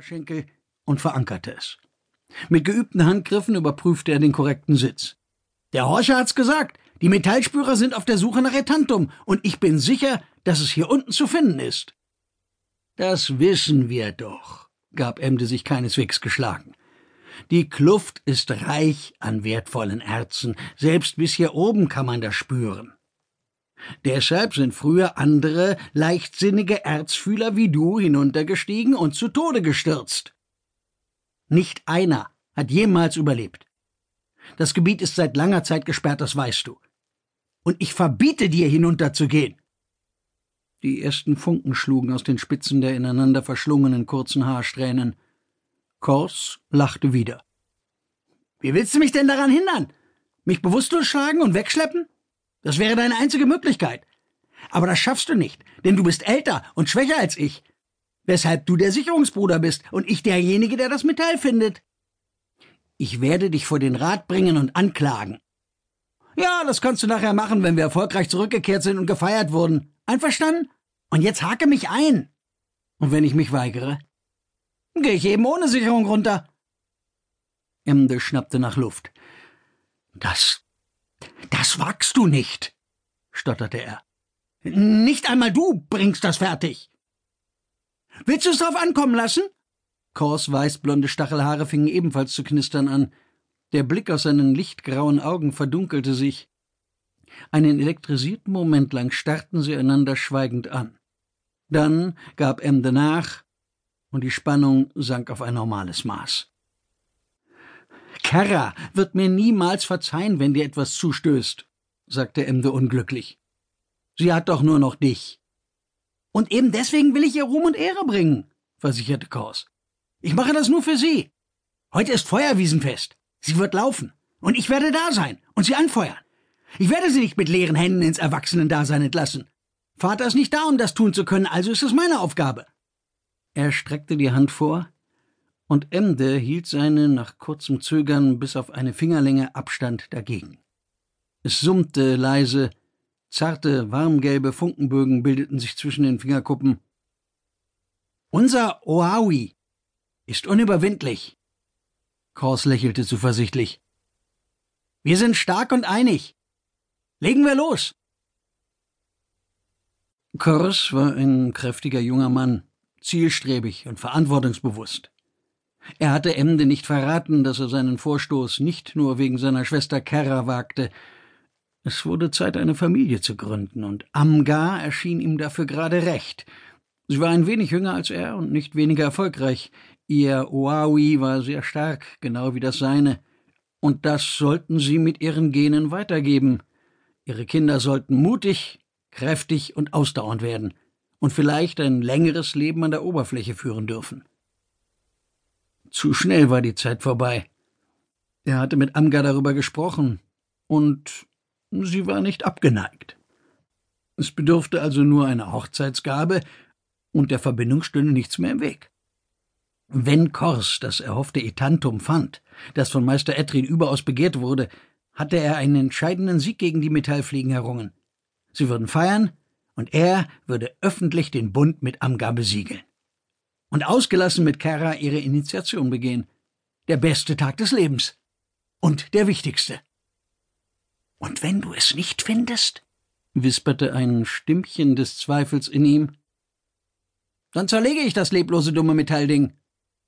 Oberschenkel und verankerte es. Mit geübten Handgriffen überprüfte er den korrekten Sitz. Der Horcher hat's gesagt, die Metallspürer sind auf der Suche nach Etantum, und ich bin sicher, dass es hier unten zu finden ist. Das wissen wir doch, gab Emde sich keineswegs geschlagen. Die Kluft ist reich an wertvollen Erzen, selbst bis hier oben kann man das spüren. Deshalb sind früher andere, leichtsinnige Erzfühler wie du hinuntergestiegen und zu Tode gestürzt. Nicht einer hat jemals überlebt. Das Gebiet ist seit langer Zeit gesperrt, das weißt du. Und ich verbiete dir, hinunterzugehen. Die ersten Funken schlugen aus den Spitzen der ineinander verschlungenen kurzen Haarsträhnen. Kors lachte wieder. Wie willst du mich denn daran hindern? Mich bewusstlos schlagen und wegschleppen? Das wäre deine einzige Möglichkeit. Aber das schaffst du nicht, denn du bist älter und schwächer als ich. Weshalb du der Sicherungsbruder bist und ich derjenige, der das Metall findet. Ich werde dich vor den Rat bringen und anklagen. Ja, das kannst du nachher machen, wenn wir erfolgreich zurückgekehrt sind und gefeiert wurden. Einverstanden? Und jetzt hake mich ein. Und wenn ich mich weigere? Gehe ich eben ohne Sicherung runter. Emde schnappte nach Luft. Das das wagst du nicht, stotterte er. Nicht einmal du bringst das fertig. Willst du es drauf ankommen lassen? Kors weißblonde Stachelhaare fingen ebenfalls zu knistern an. Der Blick aus seinen lichtgrauen Augen verdunkelte sich. Einen elektrisierten Moment lang starrten sie einander schweigend an. Dann gab Emde nach, und die Spannung sank auf ein normales Maß. Kerra wird mir niemals verzeihen, wenn dir etwas zustößt, sagte Emde unglücklich. Sie hat doch nur noch dich. Und eben deswegen will ich ihr Ruhm und Ehre bringen, versicherte Kors. Ich mache das nur für sie. Heute ist Feuerwiesenfest. Sie wird laufen. Und ich werde da sein und sie anfeuern. Ich werde sie nicht mit leeren Händen ins Erwachsenendasein entlassen. Vater ist nicht da, um das tun zu können, also ist es meine Aufgabe. Er streckte die Hand vor, und Emde hielt seine nach kurzem Zögern bis auf eine Fingerlänge Abstand dagegen. Es summte leise, zarte, warmgelbe Funkenbögen bildeten sich zwischen den Fingerkuppen. Unser Oawi ist unüberwindlich. Kors lächelte zuversichtlich. Wir sind stark und einig. Legen wir los. Kors war ein kräftiger junger Mann, zielstrebig und verantwortungsbewusst. Er hatte Emde nicht verraten, dass er seinen Vorstoß nicht nur wegen seiner Schwester Kerra wagte. Es wurde Zeit, eine Familie zu gründen, und Amgar erschien ihm dafür gerade recht. Sie war ein wenig jünger als er und nicht weniger erfolgreich. Ihr Oawi war sehr stark, genau wie das seine. Und das sollten sie mit ihren Genen weitergeben. Ihre Kinder sollten mutig, kräftig und ausdauernd werden und vielleicht ein längeres Leben an der Oberfläche führen dürfen. Zu schnell war die Zeit vorbei. Er hatte mit Amgar darüber gesprochen, und sie war nicht abgeneigt. Es bedurfte also nur einer Hochzeitsgabe, und der Verbindung stünde nichts mehr im Weg. Wenn Kors das erhoffte Etantum fand, das von Meister Etrin überaus begehrt wurde, hatte er einen entscheidenden Sieg gegen die Metallfliegen errungen. Sie würden feiern, und er würde öffentlich den Bund mit Amgar besiegeln und ausgelassen mit Kara ihre Initiation begehen. Der beste Tag des Lebens. Und der wichtigste. Und wenn du es nicht findest? wisperte ein Stimmchen des Zweifels in ihm. Dann zerlege ich das leblose dumme Metallding,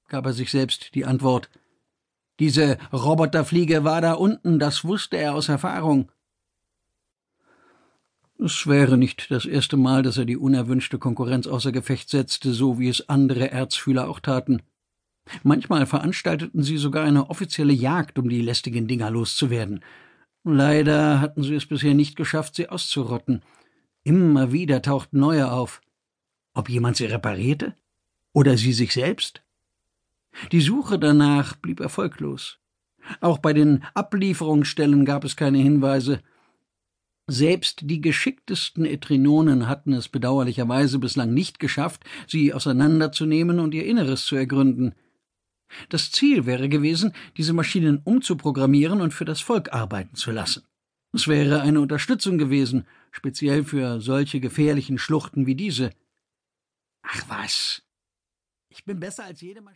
gab er sich selbst die Antwort. Diese Roboterfliege war da unten, das wusste er aus Erfahrung. Es wäre nicht das erste Mal, dass er die unerwünschte Konkurrenz außer Gefecht setzte, so wie es andere Erzfühler auch taten. Manchmal veranstalteten sie sogar eine offizielle Jagd, um die lästigen Dinger loszuwerden. Leider hatten sie es bisher nicht geschafft, sie auszurotten. Immer wieder tauchten neue auf. Ob jemand sie reparierte? Oder sie sich selbst? Die Suche danach blieb erfolglos. Auch bei den Ablieferungsstellen gab es keine Hinweise, selbst die geschicktesten Etrinonen hatten es bedauerlicherweise bislang nicht geschafft, sie auseinanderzunehmen und ihr Inneres zu ergründen. Das Ziel wäre gewesen, diese Maschinen umzuprogrammieren und für das Volk arbeiten zu lassen. Es wäre eine Unterstützung gewesen, speziell für solche gefährlichen Schluchten wie diese. Ach was. Ich bin besser als jede Maschine.